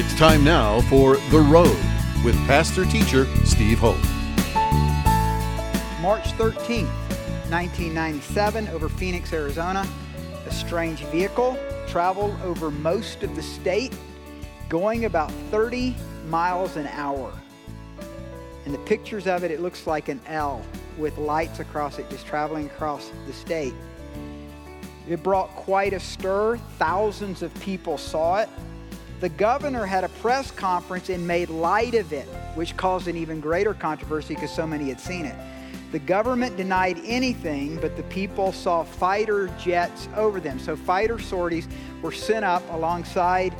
It's time now for The Road with pastor teacher Steve Holt. March 13th, 1997, over Phoenix, Arizona. A strange vehicle traveled over most of the state, going about 30 miles an hour. And the pictures of it, it looks like an L with lights across it, just traveling across the state. It brought quite a stir. Thousands of people saw it. The governor had a press conference and made light of it, which caused an even greater controversy because so many had seen it. The government denied anything, but the people saw fighter jets over them. So fighter sorties were sent up alongside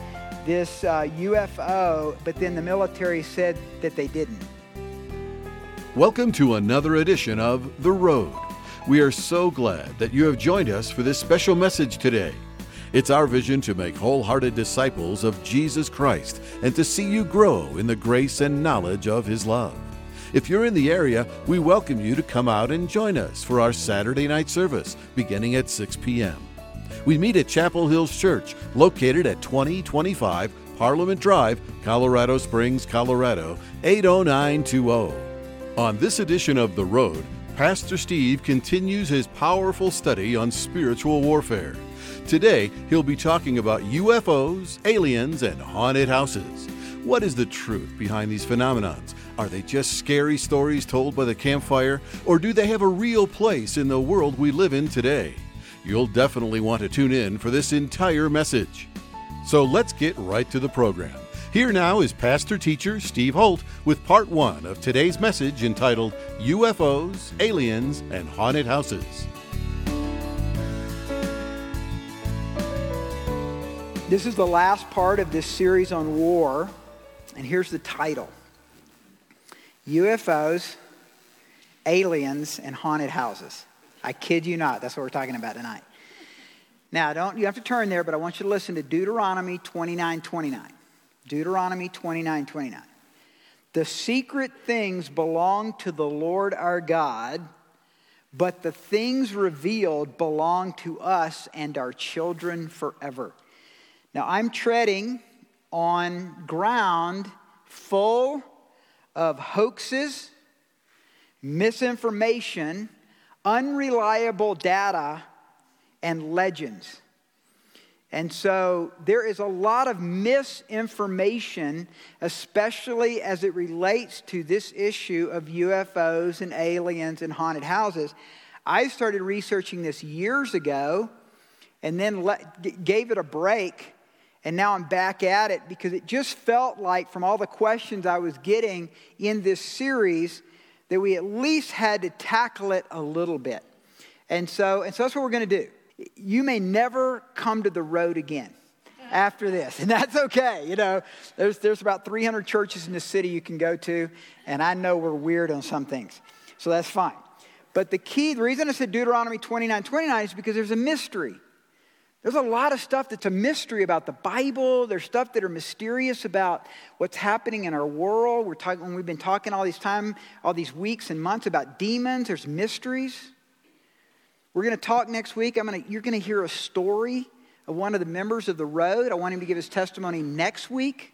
this uh, UFO, but then the military said that they didn't. Welcome to another edition of The Road. We are so glad that you have joined us for this special message today. It's our vision to make wholehearted disciples of Jesus Christ and to see you grow in the grace and knowledge of His love. If you're in the area, we welcome you to come out and join us for our Saturday night service beginning at 6 p.m. We meet at Chapel Hills Church, located at 2025 Parliament Drive, Colorado Springs, Colorado 80920. On this edition of The Road, Pastor Steve continues his powerful study on spiritual warfare. Today, he'll be talking about UFOs, aliens, and haunted houses. What is the truth behind these phenomenons? Are they just scary stories told by the campfire, or do they have a real place in the world we live in today? You'll definitely want to tune in for this entire message. So let's get right to the program. Here now is pastor teacher Steve Holt with part one of today's message entitled UFOs, Aliens, and Haunted Houses. This is the last part of this series on war, and here's the title UFOs, Aliens, and Haunted Houses. I kid you not, that's what we're talking about tonight. Now, don't you have to turn there, but I want you to listen to Deuteronomy 29 29. Deuteronomy 29 29. The secret things belong to the Lord our God, but the things revealed belong to us and our children forever. Now, I'm treading on ground full of hoaxes, misinformation, unreliable data, and legends. And so there is a lot of misinformation, especially as it relates to this issue of UFOs and aliens and haunted houses. I started researching this years ago and then let, gave it a break and now I'm back at it because it just felt like, from all the questions I was getting in this series, that we at least had to tackle it a little bit. And so, and so that's what we're going to do. You may never come to the road again after this, and that's okay. You know, there's, there's about 300 churches in the city you can go to, and I know we're weird on some things, so that's fine. But the key, the reason I said Deuteronomy 29 29 is because there's a mystery. There's a lot of stuff that's a mystery about the Bible. There's stuff that are mysterious about what's happening in our world. We're talking we've been talking all these time, all these weeks and months about demons. There's mysteries. We're going to talk next week. I'm going to, you're going to hear a story of one of the members of the road. I want him to give his testimony next week.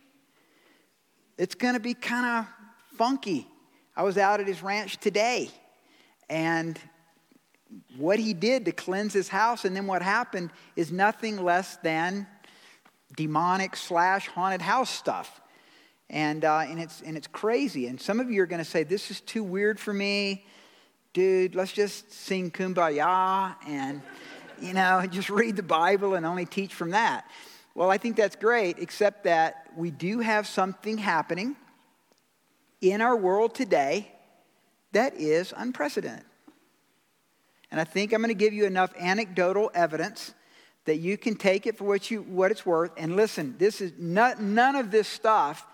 It's going to be kind of funky. I was out at his ranch today, and what he did to cleanse his house and then what happened is nothing less than demonic slash haunted house stuff. And, uh, and, it's, and it's crazy. And some of you are going to say, This is too weird for me. Dude, let's just sing kumbaya and, you know, just read the Bible and only teach from that. Well, I think that's great, except that we do have something happening in our world today that is unprecedented. And I think I'm going to give you enough anecdotal evidence that you can take it for what, you, what it's worth. And listen, this is not, none of this stuff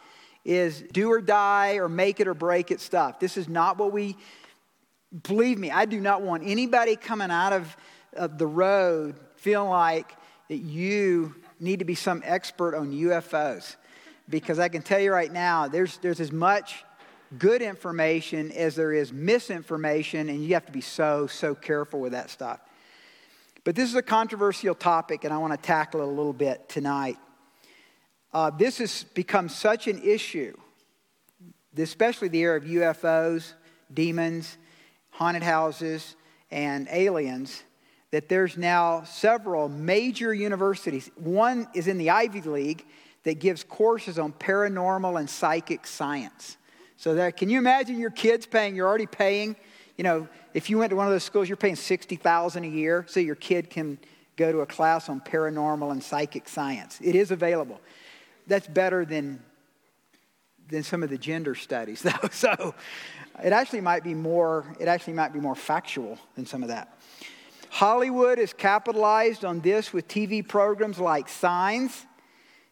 is do or die or make it or break it stuff. This is not what we, believe me, I do not want anybody coming out of, of the road feeling like that you need to be some expert on UFOs. Because I can tell you right now, there's, there's as much good information as there is misinformation, and you have to be so, so careful with that stuff. But this is a controversial topic, and I want to tackle it a little bit tonight. Uh, this has become such an issue, especially the era of UFOs, demons, haunted houses, and aliens, that there's now several major universities. One is in the Ivy League that gives courses on paranormal and psychic science. So that can you imagine your kids paying? You're already paying. You know, if you went to one of those schools, you're paying sixty thousand a year, so your kid can go to a class on paranormal and psychic science. It is available. That's better than than some of the gender studies, though. So it actually might be more. It actually might be more factual than some of that. Hollywood has capitalized on this with TV programs like Signs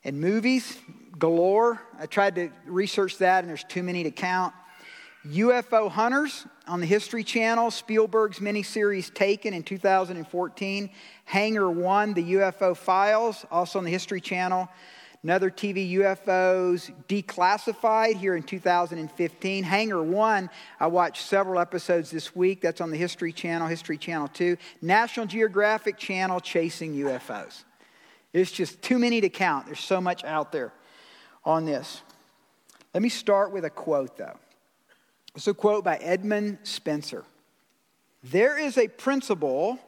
and movies galore. I tried to research that, and there's too many to count. UFO Hunters on the History Channel, Spielberg's miniseries Taken in 2014. Hangar One, The UFO Files, also on the History Channel. Another TV UFOs Declassified here in 2015. Hangar One, I watched several episodes this week. That's on the History Channel, History Channel 2. National Geographic Channel Chasing UFOs. It's just too many to count. There's so much out there on this. Let me start with a quote, though. It's a quote by Edmund Spencer. There is a principle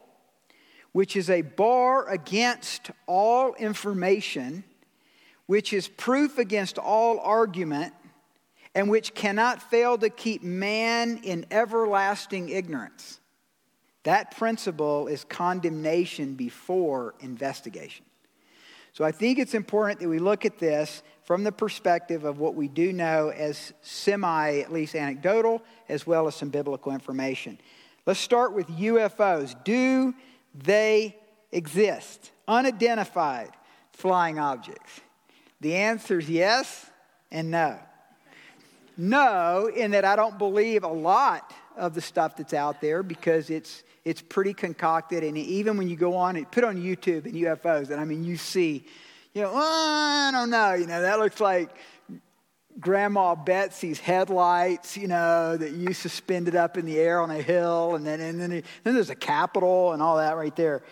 which is a bar against all information, which is proof against all argument, and which cannot fail to keep man in everlasting ignorance. That principle is condemnation before investigation. So I think it's important that we look at this from the perspective of what we do know as semi, at least anecdotal, as well as some biblical information. Let's start with UFOs. Do they exist? Unidentified flying objects. The answer is yes and no. No, in that I don't believe a lot of the stuff that's out there because it's it's pretty concocted. And even when you go on and put on YouTube and UFOs, and I mean, you see, you know, oh, I don't know, you know, that looks like Grandma Betsy's headlights, you know, that you suspended up in the air on a hill, and then and then, then there's a Capitol and all that right there.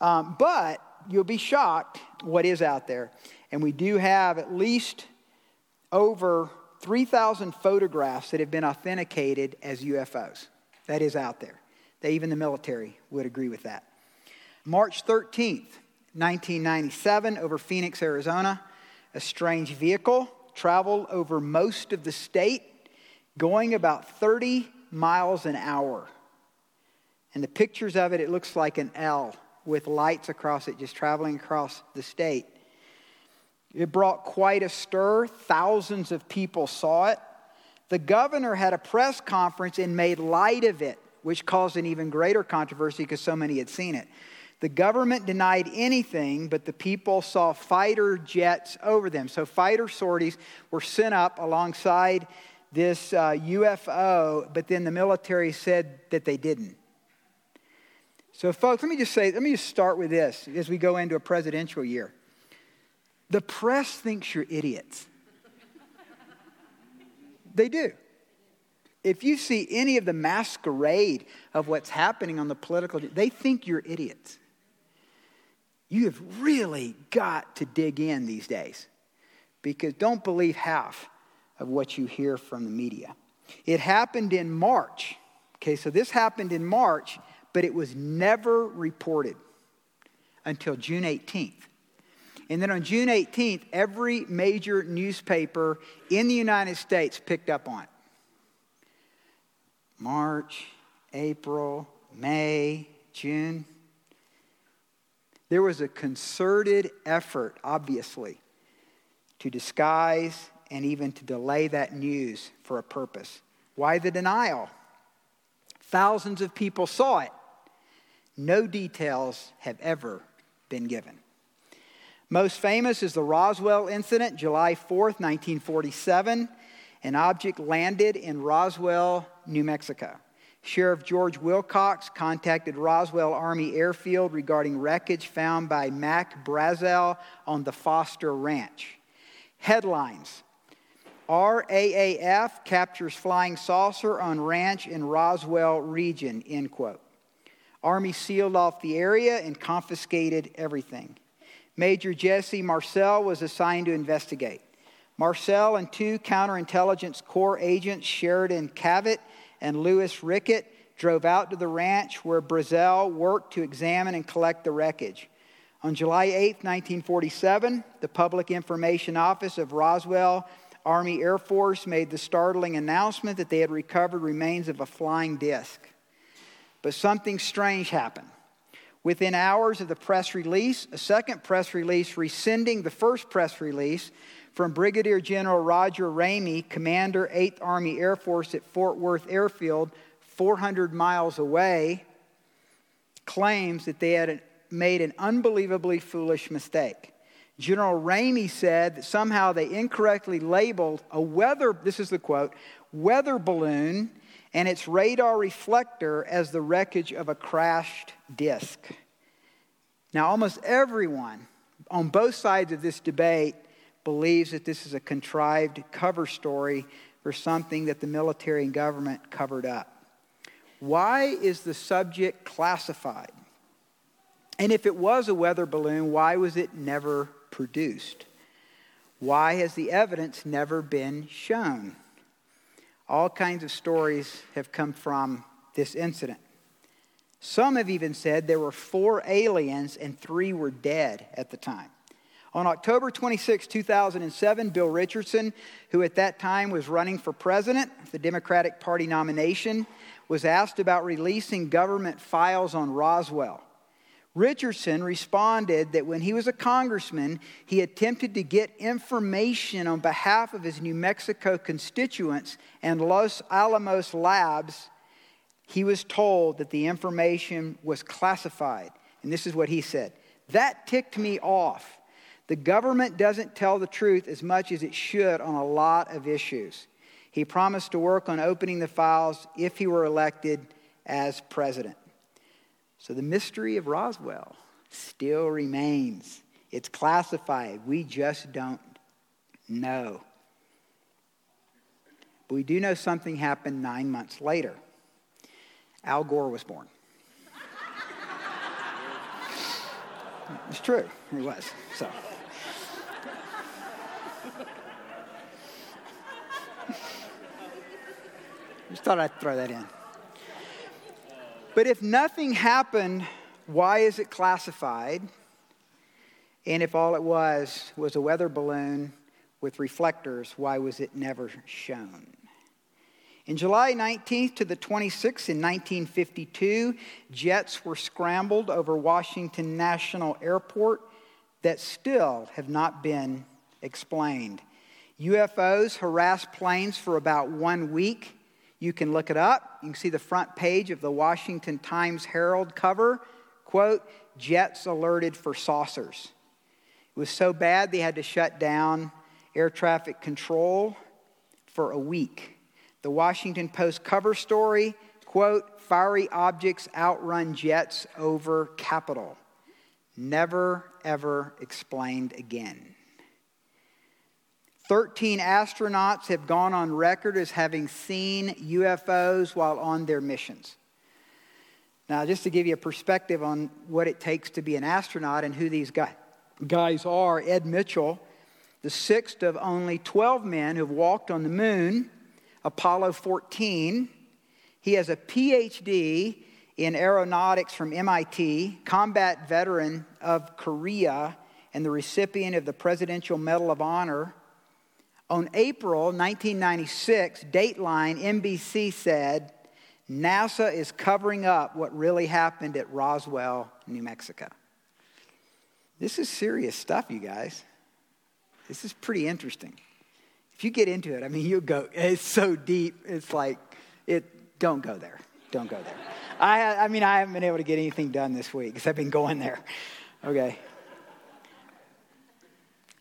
Um, but you'll be shocked what is out there, and we do have at least over 3,000 photographs that have been authenticated as UFOs. That is out there. That even the military would agree with that. March 13th, 1997, over Phoenix, Arizona, a strange vehicle traveled over most of the state, going about 30 miles an hour. And the pictures of it, it looks like an L with lights across it, just traveling across the state. It brought quite a stir. Thousands of people saw it. The governor had a press conference and made light of it which caused an even greater controversy because so many had seen it. The government denied anything, but the people saw fighter jets over them. So, fighter sorties were sent up alongside this uh, UFO, but then the military said that they didn't. So, folks, let me just say, let me just start with this as we go into a presidential year. The press thinks you're idiots. they do if you see any of the masquerade of what's happening on the political, they think you're idiots. You have really got to dig in these days because don't believe half of what you hear from the media. It happened in March. Okay, so this happened in March, but it was never reported until June 18th. And then on June 18th, every major newspaper in the United States picked up on it. March, April, May, June. There was a concerted effort, obviously, to disguise and even to delay that news for a purpose. Why the denial? Thousands of people saw it. No details have ever been given. Most famous is the Roswell incident, July 4th, 1947. An object landed in Roswell, New Mexico. Sheriff George Wilcox contacted Roswell Army Airfield regarding wreckage found by Mac Brazel on the Foster Ranch. Headlines RAAF captures flying saucer on ranch in Roswell region, end quote. Army sealed off the area and confiscated everything. Major Jesse Marcel was assigned to investigate. Marcel and two counterintelligence corps agents, Sheridan Cavitt and Lewis Rickett, drove out to the ranch where Brazel worked to examine and collect the wreckage. On July 8, 1947, the Public Information Office of Roswell Army Air Force made the startling announcement that they had recovered remains of a flying disc. But something strange happened. Within hours of the press release, a second press release rescinding the first press release from Brigadier General Roger Ramey, Commander 8th Army Air Force at Fort Worth Airfield, 400 miles away, claims that they had made an unbelievably foolish mistake. General Ramey said that somehow they incorrectly labeled a weather, this is the quote, weather balloon and its radar reflector as the wreckage of a crashed disk. Now, almost everyone on both sides of this debate believes that this is a contrived cover story for something that the military and government covered up. Why is the subject classified? And if it was a weather balloon, why was it never produced? Why has the evidence never been shown? All kinds of stories have come from this incident. Some have even said there were four aliens and three were dead at the time. On October 26, 2007, Bill Richardson, who at that time was running for president, the Democratic Party nomination, was asked about releasing government files on Roswell. Richardson responded that when he was a congressman, he attempted to get information on behalf of his New Mexico constituents and Los Alamos labs. He was told that the information was classified. And this is what he said That ticked me off. The government doesn't tell the truth as much as it should on a lot of issues. He promised to work on opening the files if he were elected as president. So the mystery of Roswell still remains. It's classified. We just don't know. But we do know something happened nine months later. Al Gore was born. it's true, he was. So. Just thought I'd throw that in. But if nothing happened, why is it classified? And if all it was was a weather balloon with reflectors, why was it never shown? In July 19th to the 26th in 1952, jets were scrambled over Washington National Airport that still have not been explained. UFOs harassed planes for about one week. You can look it up. You can see the front page of the Washington Times Herald cover. Quote, jets alerted for saucers. It was so bad they had to shut down air traffic control for a week. The Washington Post cover story, quote, fiery objects outrun jets over Capitol. Never, ever explained again. 13 astronauts have gone on record as having seen UFOs while on their missions. Now, just to give you a perspective on what it takes to be an astronaut and who these guys are, Ed Mitchell, the sixth of only 12 men who've walked on the moon, Apollo 14. He has a PhD in aeronautics from MIT, combat veteran of Korea, and the recipient of the Presidential Medal of Honor on April 1996, Dateline NBC said NASA is covering up what really happened at Roswell, New Mexico. This is serious stuff, you guys. This is pretty interesting. If you get into it, I mean, you go, it's so deep, it's like, it, don't go there. Don't go there. I, I mean, I haven't been able to get anything done this week because I've been going there. Okay.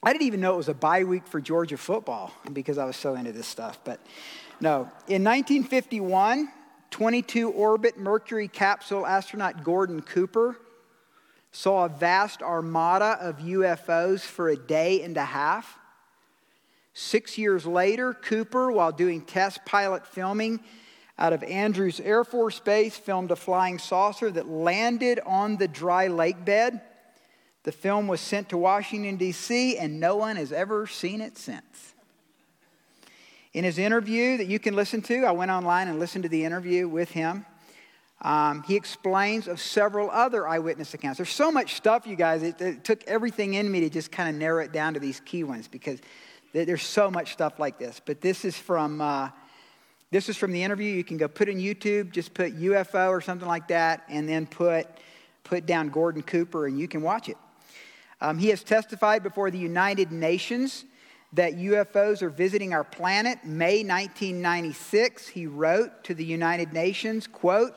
I didn't even know it was a bye week for Georgia football because I was so into this stuff. But no, in 1951, 22 orbit Mercury capsule astronaut Gordon Cooper saw a vast armada of UFOs for a day and a half. Six years later, Cooper, while doing test pilot filming out of Andrews Air Force Base, filmed a flying saucer that landed on the dry lake bed The film was sent to Washington, D.C., and no one has ever seen it since. In his interview that you can listen to, I went online and listened to the interview with him. Um, he explains of several other eyewitness accounts. There's so much stuff, you guys. It, it took everything in me to just kind of narrow it down to these key ones because there's so much stuff like this. But this is from uh, this is from the interview. You can go put in YouTube, just put UFO or something like that, and then put put down Gordon Cooper, and you can watch it. Um, he has testified before the United Nations that UFOs are visiting our planet. May 1996, he wrote to the United Nations, quote,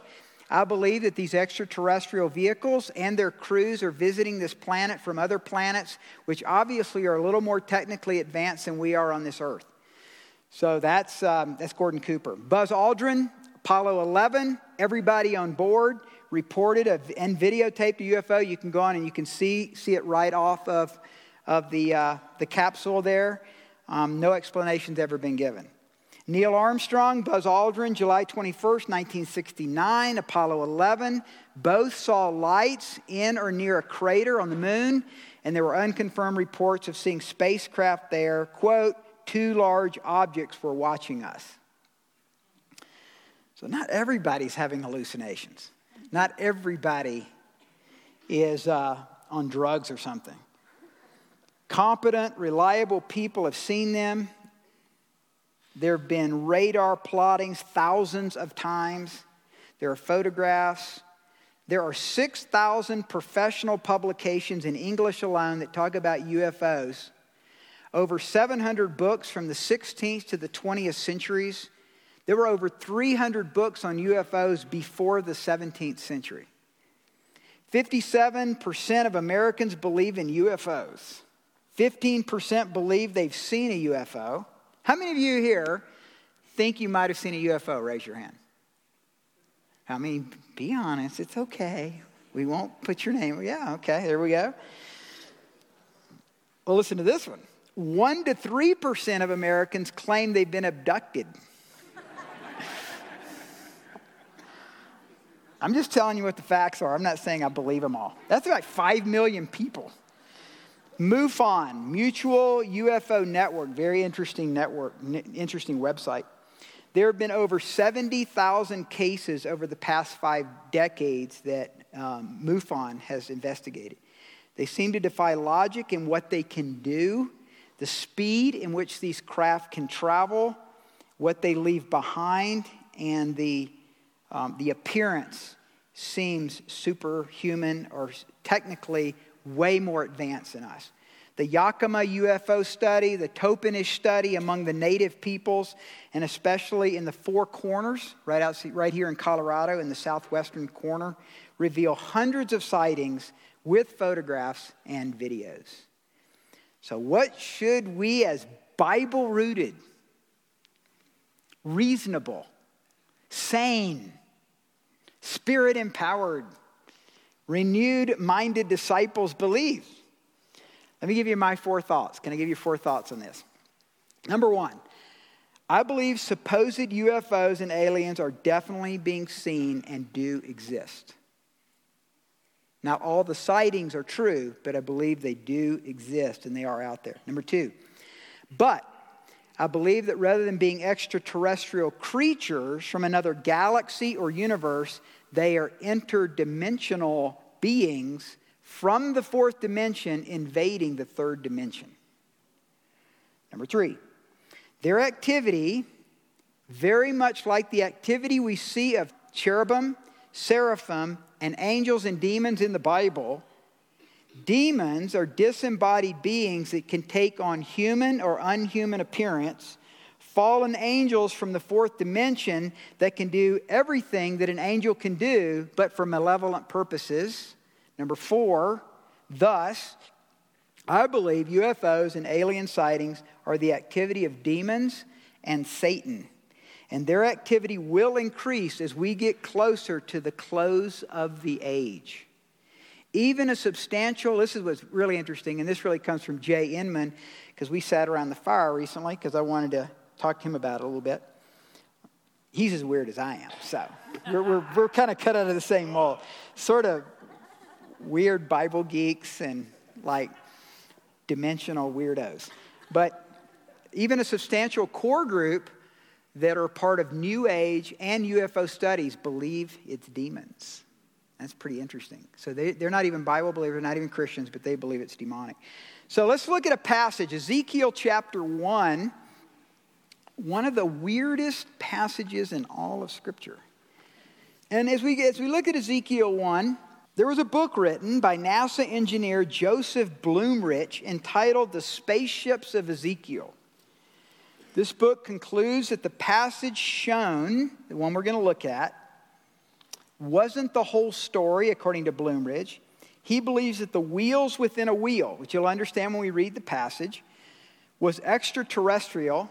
I believe that these extraterrestrial vehicles and their crews are visiting this planet from other planets, which obviously are a little more technically advanced than we are on this Earth. So that's, um, that's Gordon Cooper. Buzz Aldrin, Apollo 11, everybody on board reported and videotaped a UFO. You can go on and you can see, see it right off of, of the, uh, the capsule there. Um, no explanation's ever been given. Neil Armstrong, Buzz Aldrin, July 21st, 1969, Apollo 11. Both saw lights in or near a crater on the moon, and there were unconfirmed reports of seeing spacecraft there. Quote, two large objects were watching us. So, not everybody's having hallucinations. Not everybody is uh, on drugs or something. Competent, reliable people have seen them there have been radar plottings thousands of times. There are photographs. There are 6,000 professional publications in English alone that talk about UFOs. Over 700 books from the 16th to the 20th centuries. There were over 300 books on UFOs before the 17th century. 57% of Americans believe in UFOs. 15% believe they've seen a UFO. How many of you here think you might have seen a UFO? Raise your hand. I mean, be honest, it's okay. We won't put your name. Yeah, okay, there we go. Well, listen to this one 1 to 3% of Americans claim they've been abducted. I'm just telling you what the facts are. I'm not saying I believe them all. That's about 5 million people. MUFON, Mutual UFO Network, very interesting network, interesting website. There have been over 70,000 cases over the past five decades that um, MUFON has investigated. They seem to defy logic in what they can do, the speed in which these craft can travel, what they leave behind, and the, um, the appearance seems superhuman or technically way more advanced than us. The Yakima UFO study, the Toppenish study among the native peoples, and especially in the Four Corners, right, out, right here in Colorado in the southwestern corner, reveal hundreds of sightings with photographs and videos. So, what should we, as Bible rooted, reasonable, sane, spirit empowered, renewed minded disciples believe. Let me give you my four thoughts. Can I give you four thoughts on this? Number one, I believe supposed UFOs and aliens are definitely being seen and do exist. Now, all the sightings are true, but I believe they do exist and they are out there. Number two, but I believe that rather than being extraterrestrial creatures from another galaxy or universe, they are interdimensional beings from the fourth dimension invading the third dimension. Number three, their activity, very much like the activity we see of cherubim, seraphim, and angels and demons in the Bible, demons are disembodied beings that can take on human or unhuman appearance. Fallen angels from the fourth dimension that can do everything that an angel can do, but for malevolent purposes. Number four, thus, I believe UFOs and alien sightings are the activity of demons and Satan. And their activity will increase as we get closer to the close of the age. Even a substantial, this is what's really interesting, and this really comes from Jay Inman, because we sat around the fire recently, because I wanted to talk to him about it a little bit. He's as weird as I am, so we're, we're, we're kind of cut out of the same mold. Sort of weird Bible geeks and like dimensional weirdos. But even a substantial core group that are part of New Age and UFO studies believe it's demons. That's pretty interesting. So they, they're not even Bible believers, not even Christians, but they believe it's demonic. So let's look at a passage, Ezekiel chapter 1, one of the weirdest passages in all of Scripture. And as we, as we look at Ezekiel 1, there was a book written by NASA engineer Joseph Blumrich entitled The Spaceships of Ezekiel. This book concludes that the passage shown, the one we're going to look at, wasn't the whole story, according to Blumrich. He believes that the wheels within a wheel, which you'll understand when we read the passage, was extraterrestrial,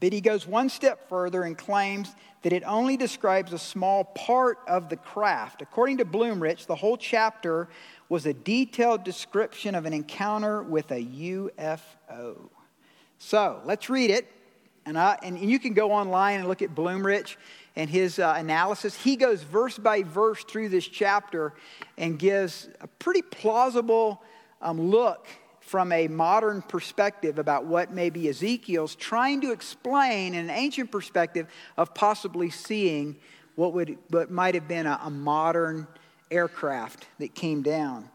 but he goes one step further and claims that it only describes a small part of the craft. According to Blumrich, the whole chapter was a detailed description of an encounter with a UFO. So let's read it. And, I, and you can go online and look at Blumrich and his uh, analysis. He goes verse by verse through this chapter and gives a pretty plausible um, look from a modern perspective about what maybe Ezekiel's trying to explain in an ancient perspective of possibly seeing what, would, what might have been a, a modern aircraft that came down.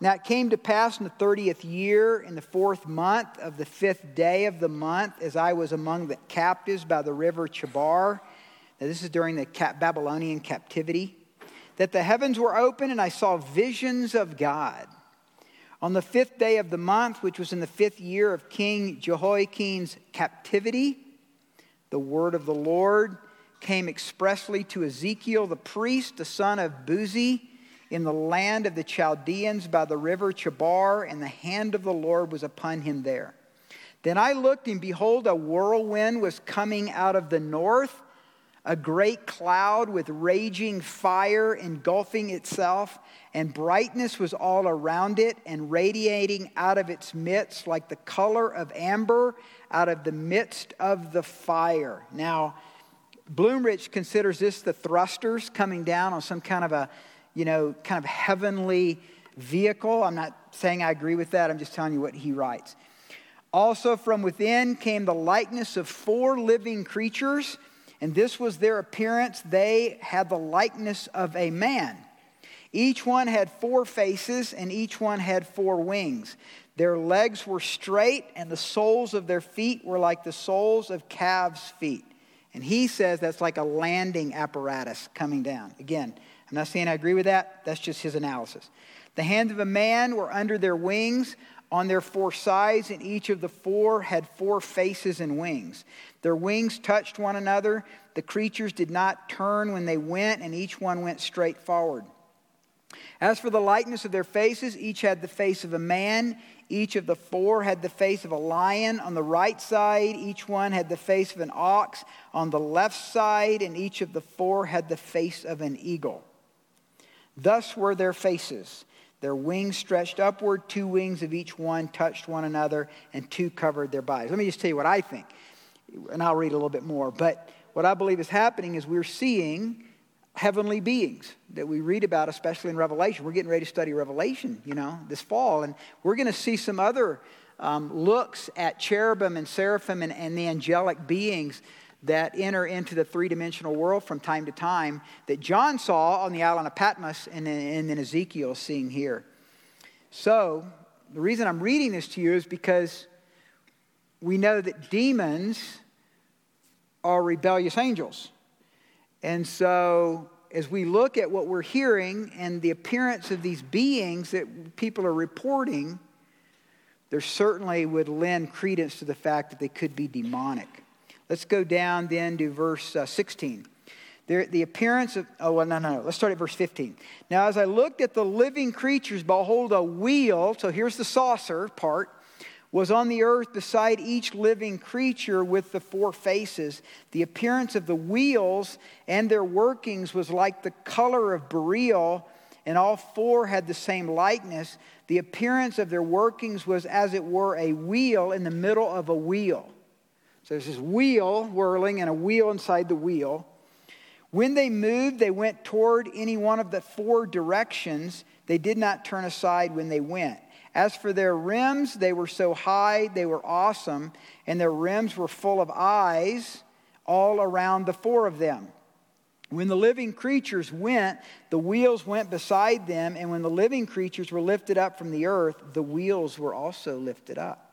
Now it came to pass in the 30th year, in the fourth month of the fifth day of the month, as I was among the captives by the river Chebar. Now, this is during the Babylonian captivity. That the heavens were open, and I saw visions of God. On the fifth day of the month, which was in the fifth year of King Jehoiakim's captivity, the word of the Lord came expressly to Ezekiel the priest, the son of Buzi, in the land of the Chaldeans by the river Chebar, and the hand of the Lord was upon him there. Then I looked, and behold, a whirlwind was coming out of the north a great cloud with raging fire engulfing itself, and brightness was all around it and radiating out of its midst like the color of amber out of the midst of the fire. Now, Blumrich considers this the thrusters coming down on some kind of a, you know, kind of heavenly vehicle. I'm not saying I agree with that, I'm just telling you what he writes. Also, from within came the likeness of four living creatures and this was their appearance. They had the likeness of a man. Each one had four faces, and each one had four wings. Their legs were straight, and the soles of their feet were like the soles of calves' feet. And he says that's like a landing apparatus coming down. Again, I'm not saying I agree with that, that's just his analysis. The hands of a man were under their wings on their four sides, and each of the four had four faces and wings. Their wings touched one another. The creatures did not turn when they went, and each one went straight forward. As for the likeness of their faces, each had the face of a man. Each of the four had the face of a lion on the right side. Each one had the face of an ox on the left side, and each of the four had the face of an eagle. Thus were their faces. Their wings stretched upward, two wings of each one touched one another, and two covered their bodies. Let me just tell you what I think and I'll read a little bit more. But what I believe is happening is we're seeing heavenly beings that we read about, especially in Revelation. We're getting ready to study Revelation, you know, this fall, and we're going to see some other um, looks at cherubim and seraphim and, and the angelic beings that enter into the three dimensional world from time to time that John saw on the island of Patmos and then, and then Ezekiel seeing here. So, the reason I'm reading this to you is because we know that demons are rebellious angels. And so, as we look at what we're hearing and the appearance of these beings that people are reporting, there certainly would lend credence to the fact that they could be demonic. Let's go down then to verse uh, 16. There, the appearance of, oh, well, no, no, no. Let's start at verse 15. Now, as I looked at the living creatures, behold, a wheel. So here's the saucer part was on the earth beside each living creature with the four faces. The appearance of the wheels and their workings was like the color of beryl, and all four had the same likeness. The appearance of their workings was as it were a wheel in the middle of a wheel. So there's this wheel whirling and a wheel inside the wheel. When they moved, they went toward any one of the four directions. They did not turn aside when they went. As for their rims, they were so high, they were awesome, and their rims were full of eyes all around the four of them. When the living creatures went, the wheels went beside them, and when the living creatures were lifted up from the earth, the wheels were also lifted up.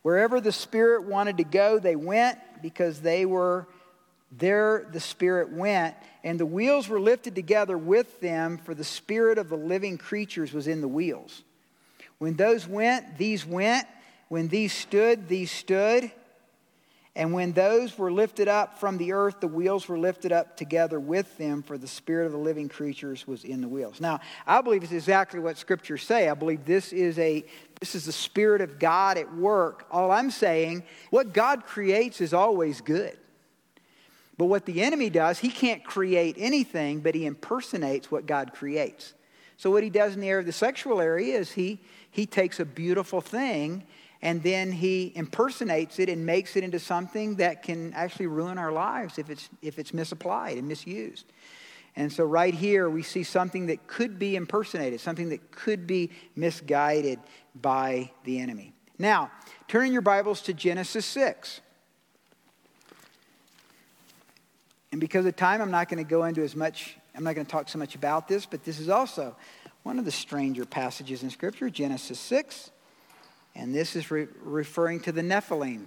Wherever the Spirit wanted to go, they went because they were there, the Spirit went, and the wheels were lifted together with them, for the Spirit of the living creatures was in the wheels. When those went, these went. When these stood, these stood. And when those were lifted up from the earth, the wheels were lifted up together with them, for the spirit of the living creatures was in the wheels. Now, I believe it's exactly what scriptures say. I believe this is a this is the spirit of God at work. All I'm saying, what God creates is always good. But what the enemy does, he can't create anything, but he impersonates what God creates. So what he does in the area of the sexual area is he he takes a beautiful thing and then he impersonates it and makes it into something that can actually ruin our lives if it's, if it's misapplied and misused. And so, right here, we see something that could be impersonated, something that could be misguided by the enemy. Now, turn your Bibles to Genesis 6. And because of time, I'm not going to go into as much, I'm not going to talk so much about this, but this is also one of the stranger passages in Scripture, Genesis 6. And this is re- referring to the Nephilim.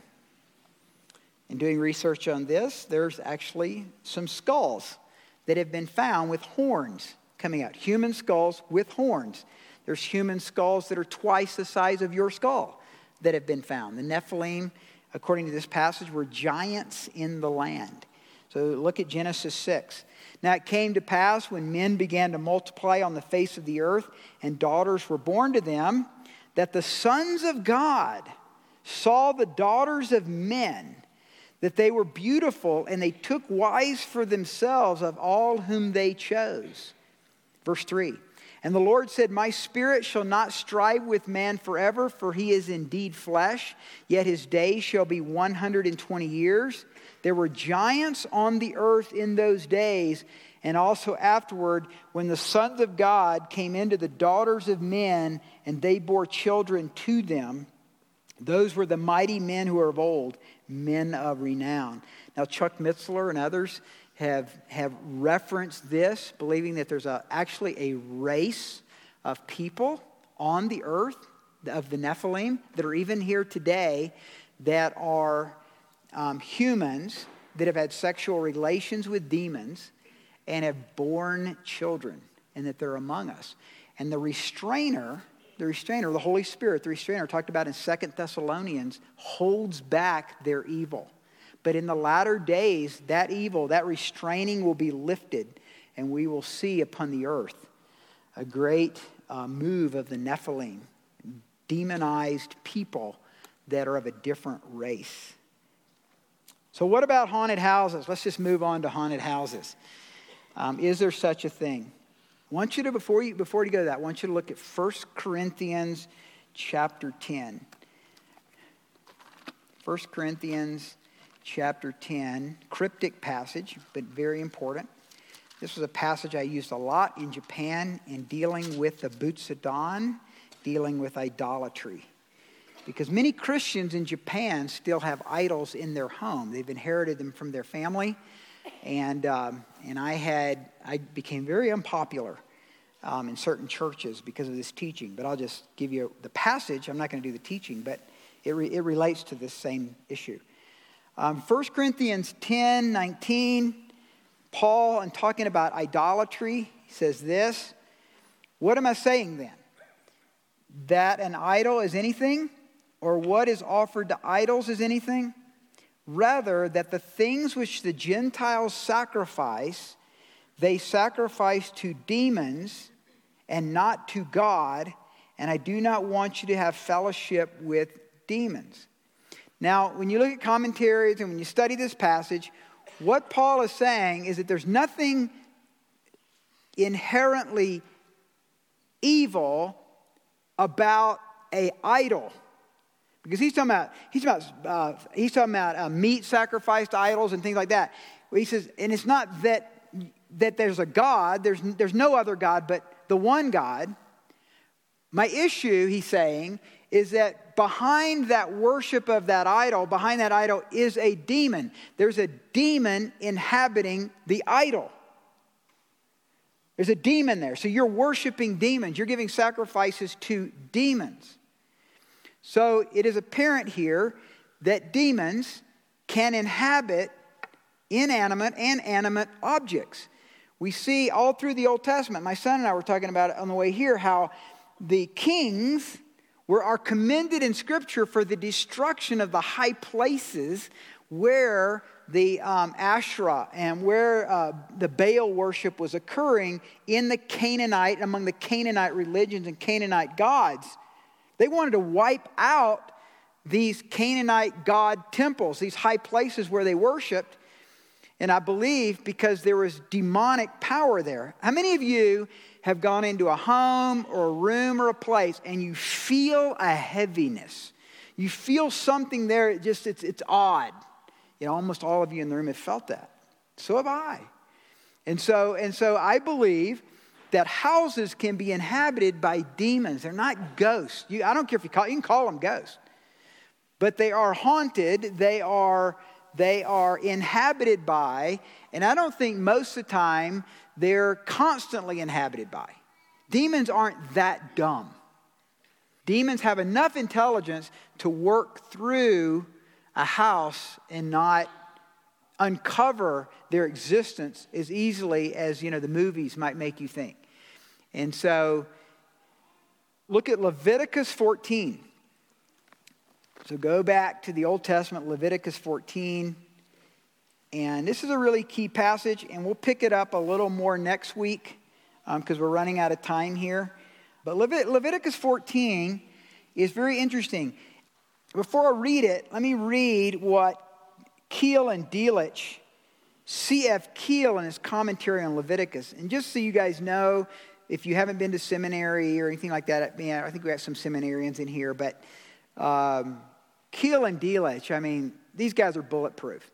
In doing research on this, there's actually some skulls that have been found with horns coming out. Human skulls with horns. There's human skulls that are twice the size of your skull that have been found. The Nephilim, according to this passage, were giants in the land. So look at Genesis 6. Now it came to pass when men began to multiply on the face of the earth, and daughters were born to them, that the sons of God saw the daughters of men, that they were beautiful, and they took wives for themselves of all whom they chose. Verse 3 And the Lord said, My spirit shall not strive with man forever, for he is indeed flesh, yet his days shall be 120 years. There were giants on the earth in those days, and also afterward, when the sons of God came into the daughters of men, and they bore children to them. Those were the mighty men who are of old, men of renown. Now, Chuck Missler and others have, have referenced this, believing that there's a, actually a race of people on the earth, of the Nephilim, that are even here today, that are um, humans that have had sexual relations with demons and have borne children, and that they're among us. And the restrainer, the restrainer, the Holy Spirit, the restrainer talked about in Second Thessalonians, holds back their evil. But in the latter days, that evil, that restraining will be lifted, and we will see upon the earth a great uh, move of the Nephilim, demonized people that are of a different race. So, what about haunted houses? Let's just move on to haunted houses. Um, is there such a thing? I want you to, before you, before you go to that, I want you to look at 1 Corinthians chapter 10. 1 Corinthians chapter 10, cryptic passage, but very important. This was a passage I used a lot in Japan in dealing with the Butsudan, dealing with idolatry. Because many Christians in Japan still have idols in their home. They've inherited them from their family. And, um, and I, had, I became very unpopular um, in certain churches because of this teaching. But I'll just give you the passage. I'm not going to do the teaching, but it, re, it relates to this same issue. Um, 1 Corinthians 10 19, Paul, in talking about idolatry, says this What am I saying then? That an idol is anything? Or what is offered to idols is anything. Rather, that the things which the Gentiles sacrifice, they sacrifice to demons and not to God. And I do not want you to have fellowship with demons. Now, when you look at commentaries and when you study this passage, what Paul is saying is that there's nothing inherently evil about a idol because he's talking about, he's about, uh, he's talking about uh, meat sacrificed to idols and things like that. He says, and it's not that, that there's a God, there's, there's no other God but the one God, My issue, he's saying, is that behind that worship of that idol, behind that idol is a demon. There's a demon inhabiting the idol. There's a demon there. So you're worshiping demons. You're giving sacrifices to demons. So it is apparent here that demons can inhabit inanimate and animate objects. We see all through the Old Testament, my son and I were talking about it on the way here, how the kings were, are commended in Scripture for the destruction of the high places where the um, Asherah and where uh, the Baal worship was occurring in the Canaanite, among the Canaanite religions and Canaanite gods. They wanted to wipe out these Canaanite god temples, these high places where they worshiped. And I believe because there was demonic power there. How many of you have gone into a home or a room or a place and you feel a heaviness? You feel something there, it just it's, it's odd. You know, almost all of you in the room have felt that. So have I. And so, and so I believe that houses can be inhabited by demons. They're not ghosts. You, I don't care if you call you can call them ghosts. But they are haunted, they are they are inhabited by, and I don't think most of the time they're constantly inhabited by. Demons aren't that dumb. Demons have enough intelligence to work through a house and not uncover their existence as easily as you know the movies might make you think. And so look at Leviticus 14. So go back to the Old Testament, Leviticus 14. And this is a really key passage, and we'll pick it up a little more next week because um, we're running out of time here. But Levit- Leviticus 14 is very interesting. Before I read it, let me read what Keil and Delitzsch, C.F. Keil, in his commentary on Leviticus. And just so you guys know, if you haven't been to seminary or anything like that, I think we have some seminarians in here, but um, Keil and Delitzsch, I mean, these guys are bulletproof.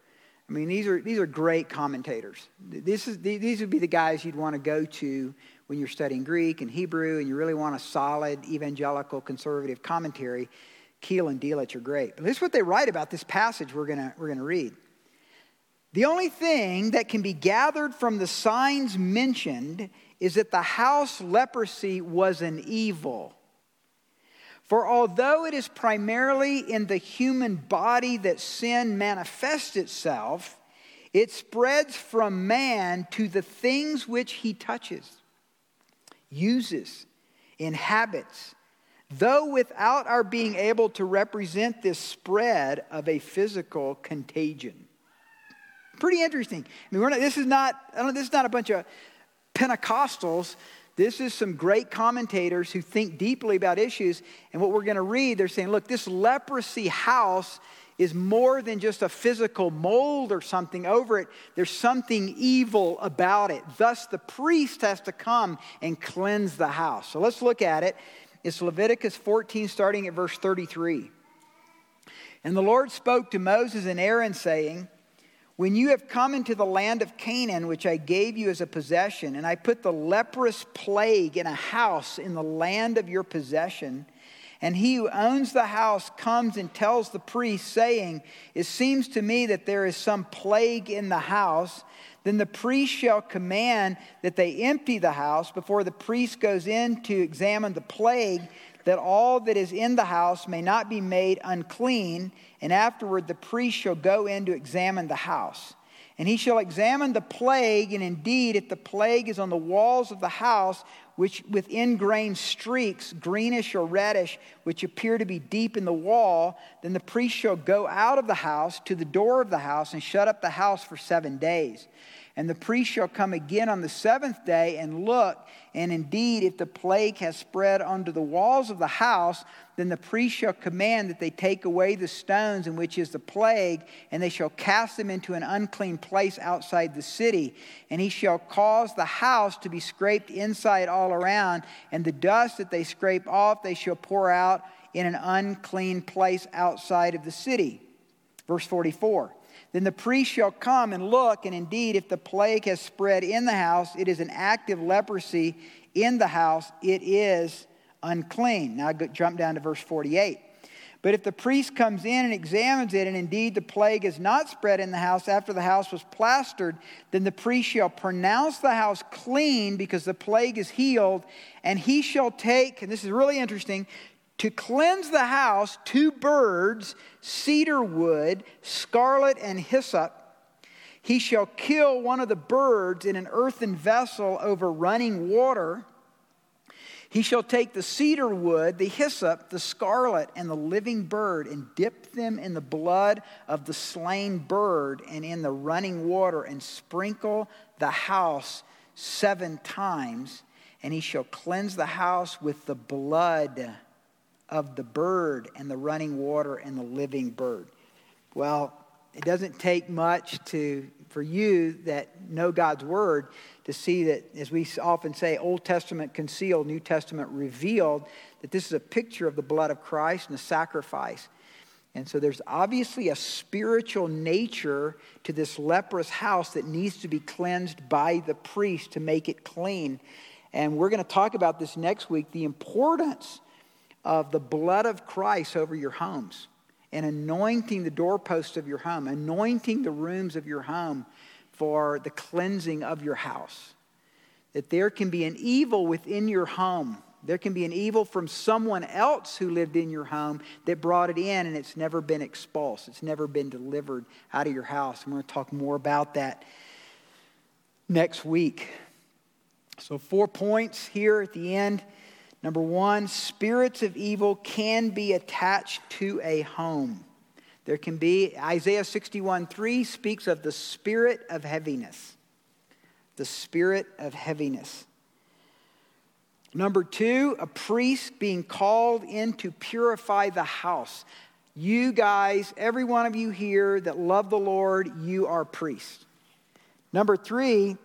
I mean, these are, these are great commentators. This is, these would be the guys you'd want to go to when you're studying Greek and Hebrew and you really want a solid evangelical conservative commentary. Keil and Delitzsch are great. But this is what they write about this passage we're going we're going to read. The only thing that can be gathered from the signs mentioned is that the house leprosy was an evil. For although it is primarily in the human body that sin manifests itself, it spreads from man to the things which he touches, uses, inhabits, though without our being able to represent this spread of a physical contagion. Pretty interesting. I mean, not, this is not, this is not a bunch of Pentecostals this is some great commentators who think deeply about issues. And what we're going to read, they're saying, look, this leprosy house is more than just a physical mold or something over it. There's something evil about it. Thus, the priest has to come and cleanse the house. So let's look at it. It's Leviticus 14, starting at verse 33. And the Lord spoke to Moses and Aaron, saying, when you have come into the land of Canaan, which I gave you as a possession, and I put the leprous plague in a house in the land of your possession, and he who owns the house comes and tells the priest, saying, It seems to me that there is some plague in the house, then the priest shall command that they empty the house before the priest goes in to examine the plague that all that is in the house may not be made unclean, and afterward the priest shall go in to examine the house. And he shall examine the plague, and indeed, if the plague is on the walls of the house, which with ingrained streaks, greenish or reddish, which appear to be deep in the wall, then the priest shall go out of the house to the door of the house and shut up the house for seven days. And the priest shall come again on the seventh day and look. And indeed, if the plague has spread under the walls of the house, then the priest shall command that they take away the stones in which is the plague, and they shall cast them into an unclean place outside the city. And he shall cause the house to be scraped inside all around, and the dust that they scrape off they shall pour out in an unclean place outside of the city. Verse 44. Then the priest shall come and look, and indeed, if the plague has spread in the house, it is an active leprosy in the house, it is unclean. Now I jump down to verse 48. But if the priest comes in and examines it, and indeed the plague is not spread in the house after the house was plastered, then the priest shall pronounce the house clean because the plague is healed, and he shall take, and this is really interesting, to cleanse the house two birds, cedar wood, scarlet, and hyssop. He shall kill one of the birds in an earthen vessel over running water. He shall take the cedar wood, the hyssop, the scarlet, and the living bird, and dip them in the blood of the slain bird and in the running water, and sprinkle the house seven times. And he shall cleanse the house with the blood of the bird, and the running water, and the living bird. Well, it doesn't take much to for you that know God's word to see that, as we often say, Old Testament concealed, New Testament revealed, that this is a picture of the blood of Christ and the sacrifice. And so there's obviously a spiritual nature to this leprous house that needs to be cleansed by the priest to make it clean. And we're going to talk about this next week the importance of the blood of Christ over your homes and anointing the doorposts of your home, anointing the rooms of your home for the cleansing of your house. That there can be an evil within your home. There can be an evil from someone else who lived in your home that brought it in and it's never been expulsed. It's never been delivered out of your house. And we're going to talk more about that next week. So, four points here at the end. Number one, spirits of evil can be attached to a home. There can be, Isaiah 61 3 speaks of the spirit of heaviness. The spirit of heaviness. Number two, a priest being called in to purify the house. You guys, every one of you here that love the Lord, you are priests. Number three,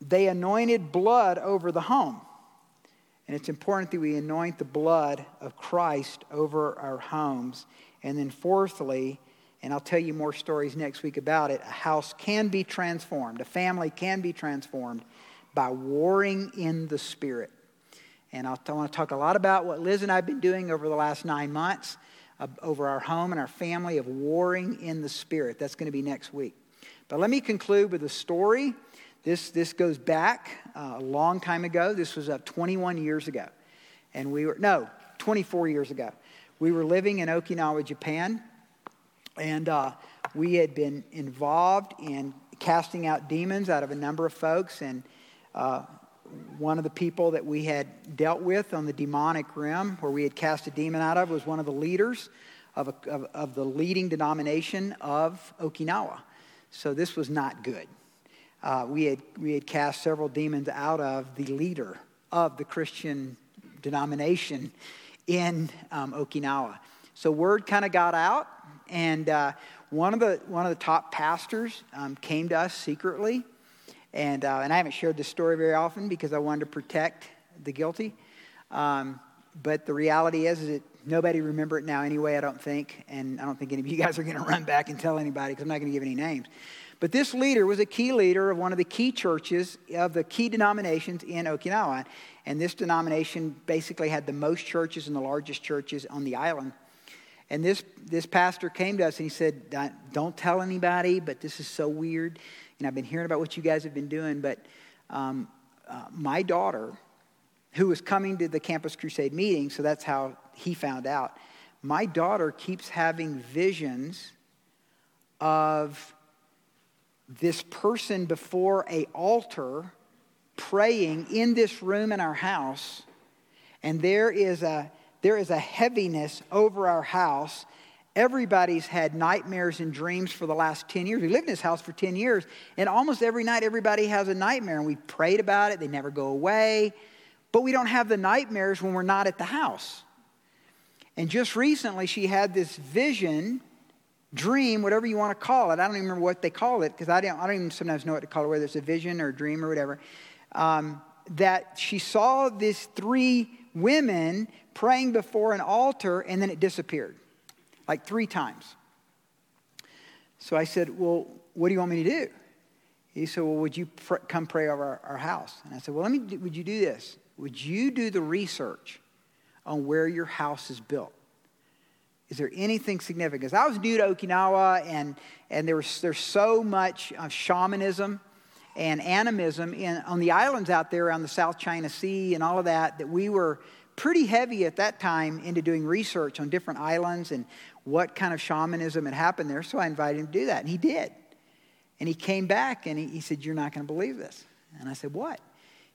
they anointed blood over the home. And it's important that we anoint the blood of Christ over our homes. And then, fourthly, and I'll tell you more stories next week about it, a house can be transformed, a family can be transformed by warring in the Spirit. And I want to talk a lot about what Liz and I have been doing over the last nine months uh, over our home and our family of warring in the Spirit. That's going to be next week. But let me conclude with a story this, this goes back uh, a long time ago. This was uh, 21 years ago. And we were, no, 24 years ago. We were living in Okinawa, Japan. And uh, we had been involved in casting out demons out of a number of folks. And uh, one of the people that we had dealt with on the demonic realm, where we had cast a demon out of, was one of the leaders of, a, of, of the leading denomination of Okinawa. So this was not good uh, we, had, we had cast several demons out of the leader of the Christian denomination in um, Okinawa. So word kind of got out, and uh, one, of the, one of the top pastors um, came to us secretly. And, uh, and I haven't shared this story very often because I wanted to protect the guilty. Um, but the reality is, is that nobody remember it now anyway, I don't think. And I don't think any of you guys are going to run back and tell anybody because I'm not going to give any names. But this leader was a key leader of one of the key churches of the key denominations in Okinawa. And this denomination basically had the most churches and the largest churches on the island. And this, this pastor came to us and he said, Don't tell anybody, but this is so weird. And I've been hearing about what you guys have been doing, but um, uh, my daughter, who was coming to the Campus Crusade meeting, so that's how he found out. My daughter keeps having visions of this person before a altar praying in this room in our house and there is a there is a heaviness over our house. Everybody's had nightmares and dreams for the last 10 years. We lived in this house for 10 years and almost every night everybody has a nightmare and we prayed about it. They never go away. But we don't have the nightmares when we're not at the house. And just recently she had this vision dream, whatever you want to call it. I don't even remember what they call it because I don't, I don't even sometimes know what to call it, whether it's a vision or a dream or whatever. Um, that she saw these three women praying before an altar and then it disappeared like three times. So I said, Well, what do you want me to do? He said, Well, would you pr- come pray over our, our, house? And I said, Well, let me, do, would you do this? Would you do the research on where your house is built? Is there anything significant? Because I was new to Okinawa, and, and there was, there's so much uh, shamanism and animism in, on the islands out there around the South China Sea and all of that, that we were pretty heavy at that time into doing research on different islands and what kind of shamanism had happened there. So I invited him to do that, and he did. And he came back and he, he said, You're not going to believe this. And I said, What?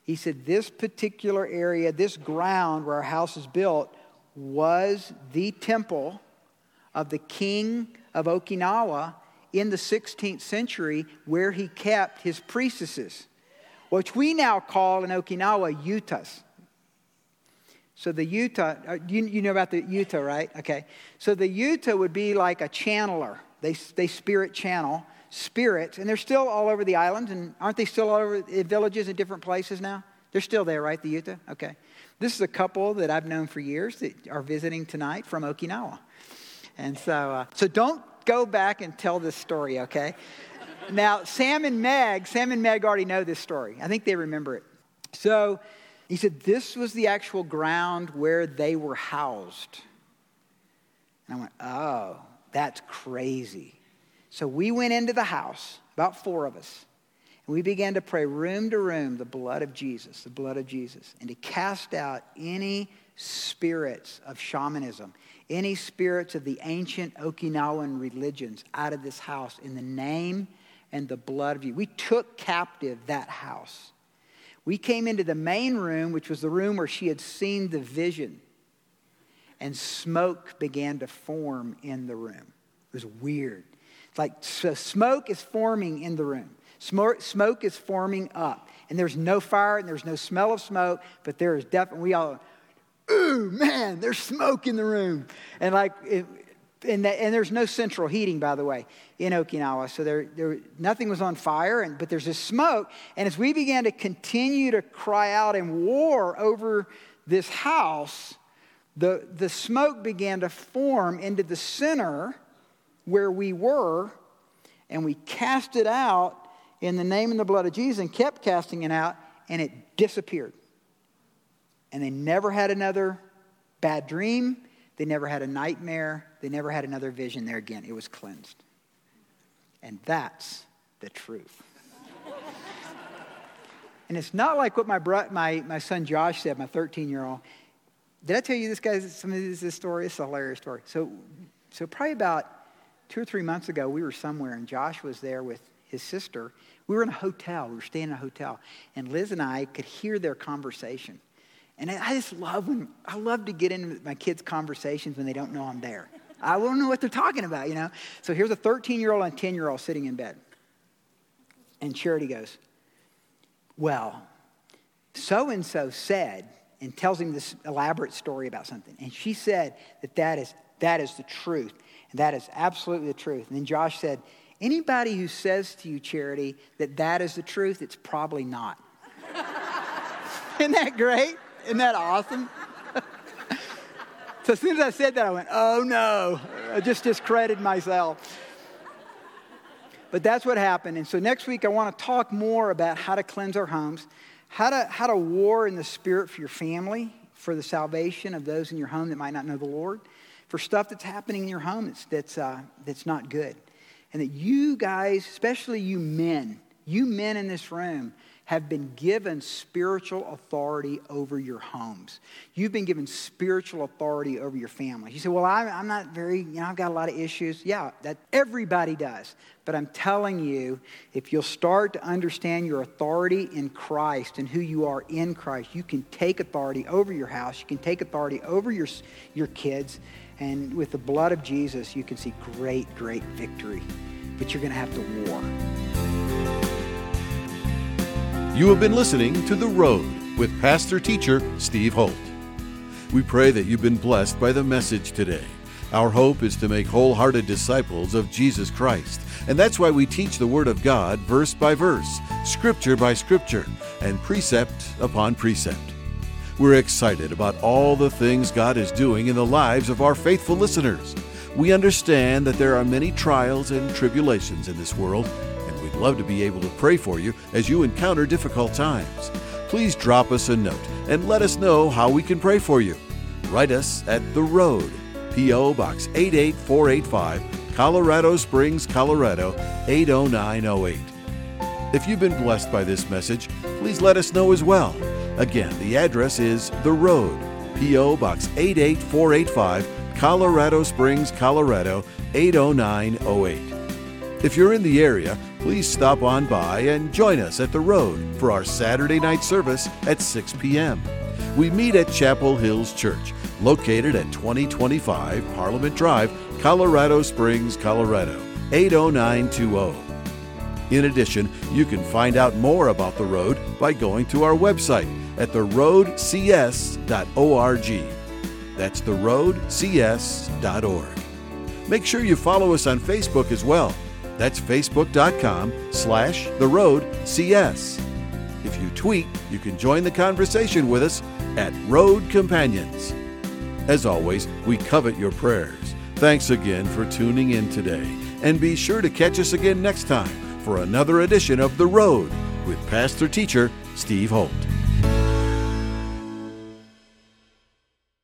He said, This particular area, this ground where our house is built, was the temple of the king of Okinawa in the 16th century where he kept his priestesses, which we now call in Okinawa yutas. So the yuta, uh, you, know about the yuta, right? Okay. So the yuta would be like a channeler. They, they spirit channel spirits, and they're still all over the islands, and aren't they still all over the villages in different places now? They're still there, right? The yuta? Okay. This is a couple that I've known for years that are visiting tonight from Okinawa. And so, uh, so don't go back and tell this story, okay? now, Sam and Meg, Sam and Meg already know this story. I think they remember it. So he said this was the actual ground where they were housed. And I went, oh, that's crazy. So we went into the house, about four of us, and we began to pray room to room the blood of Jesus, the blood of Jesus, and to cast out any spirits of shamanism, any spirits of the ancient Okinawan religions out of this house in the name and the blood of you. We took captive that house. We came into the main room, which was the room where she had seen the vision, and smoke began to form in the room. It was weird. It's like so smoke is forming in the room. Smoke, smoke is forming up. And there's no fire and there's no smell of smoke, but there is definitely, we all, ooh, man, there's smoke in the room. And like, it, and, that, and, there's no central heating, by the way, in Okinawa. So there, there, nothing was on fire, and, but there's this smoke. And as we began to continue to cry out in war over this house, the, the smoke began to form into the center where we were, and we cast it out in the name and the blood of Jesus and kept casting it out, and it disappeared. And they never had another bad dream. They never had a nightmare. They never had another vision there again. It was cleansed. And that's the truth. and it's not like what my, bro- my, my son Josh said, my 13 year old. Did I tell you this guy, some of this story? It's a hilarious story. So, so probably about two or three months ago, we were somewhere, and Josh was there with his sister. We were in a hotel. We were staying in a hotel, and Liz and I could hear their conversation. And I just love when I love to get into my kids' conversations when they don't know I'm there. I don't know what they're talking about, you know. So here's a 13 year old and 10 year old sitting in bed, and Charity goes, "Well, so and so said," and tells him this elaborate story about something, and she said that that is that is the truth, and that is absolutely the truth. And then Josh said, Anybody who says to you, Charity, that that is the truth, it's probably not. Isn't that great? Isn't that awesome? so as soon as I said that, I went, oh no, I just discredited myself. But that's what happened. And so next week, I want to talk more about how to cleanse our homes, how to, how to war in the spirit for your family, for the salvation of those in your home that might not know the Lord for stuff that's happening in your home that's, that's, uh, that's not good. And that you guys, especially you men, you men in this room, have been given spiritual authority over your homes. You've been given spiritual authority over your family. You say, Well, I, am not very, you know, I've got a lot of issues. Yeah, that everybody does. But I'm telling you, if you'll start to understand your authority in Christ and who you are in Christ, you can take authority over your house, you can take authority over your, your kids, and with the blood of Jesus, you can see great, great victory. But you're going to have to war. You have been listening to The Road with pastor teacher Steve Holt. We pray that you've been blessed by the message today. Our hope is to make wholehearted disciples of Jesus Christ, and that's why we teach the Word of God verse by verse, scripture by scripture, and precept upon precept. We're excited about all the things God is doing in the lives of our faithful listeners. We understand that there are many trials and tribulations in this world, love to be able to pray for you as you encounter difficult times. Please drop us a note and let us know how we can pray for you. Write us at The Road, P.O. Box 88485, Colorado Springs, Colorado 80908. If you've been blessed by this message, please let us know as well. Again, the address is The Road, P.O. Box 88485, Colorado Springs, Colorado 80908. If you're in the area, please stop on by and join us at the road for our Saturday night service at 6 p.m. We meet at Chapel Hills Church, located at 2025 Parliament Drive, Colorado Springs, Colorado 80920. In addition, you can find out more about the road by going to our website at theroadcs.org. That's theroadcs.org. Make sure you follow us on Facebook as well. That's facebook.com slash theroadcs. If you tweet, you can join the conversation with us at Road Companions. As always, we covet your prayers. Thanks again for tuning in today, and be sure to catch us again next time for another edition of The Road with pastor teacher Steve Holt.